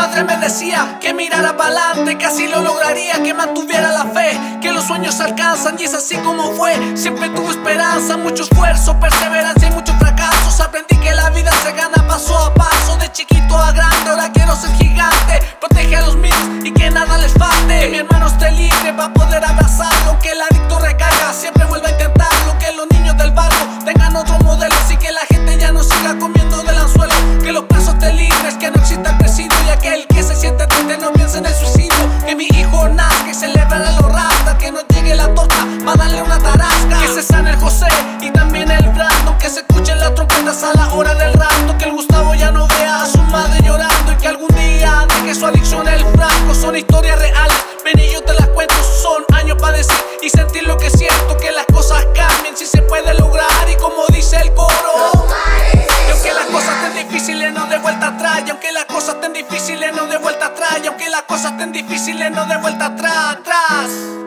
madre me decía que mirara para adelante, que así lo lograría, que mantuviera la fe, que los sueños alcanzan y es así como fue. Siempre tuve esperanza, mucho esfuerzo, perseverancia y muchos deje su adicción el franco. Son historias reales, ven y yo te las cuento. Son años para decir y sentir lo que siento. Que las cosas cambien si se puede lograr y como dice el coro. Y aunque las cosas estén difíciles, no de vuelta atrás. Y aunque las cosas estén difíciles, no de vuelta atrás. Y aunque las cosas estén difíciles, no de vuelta atrás. atrás.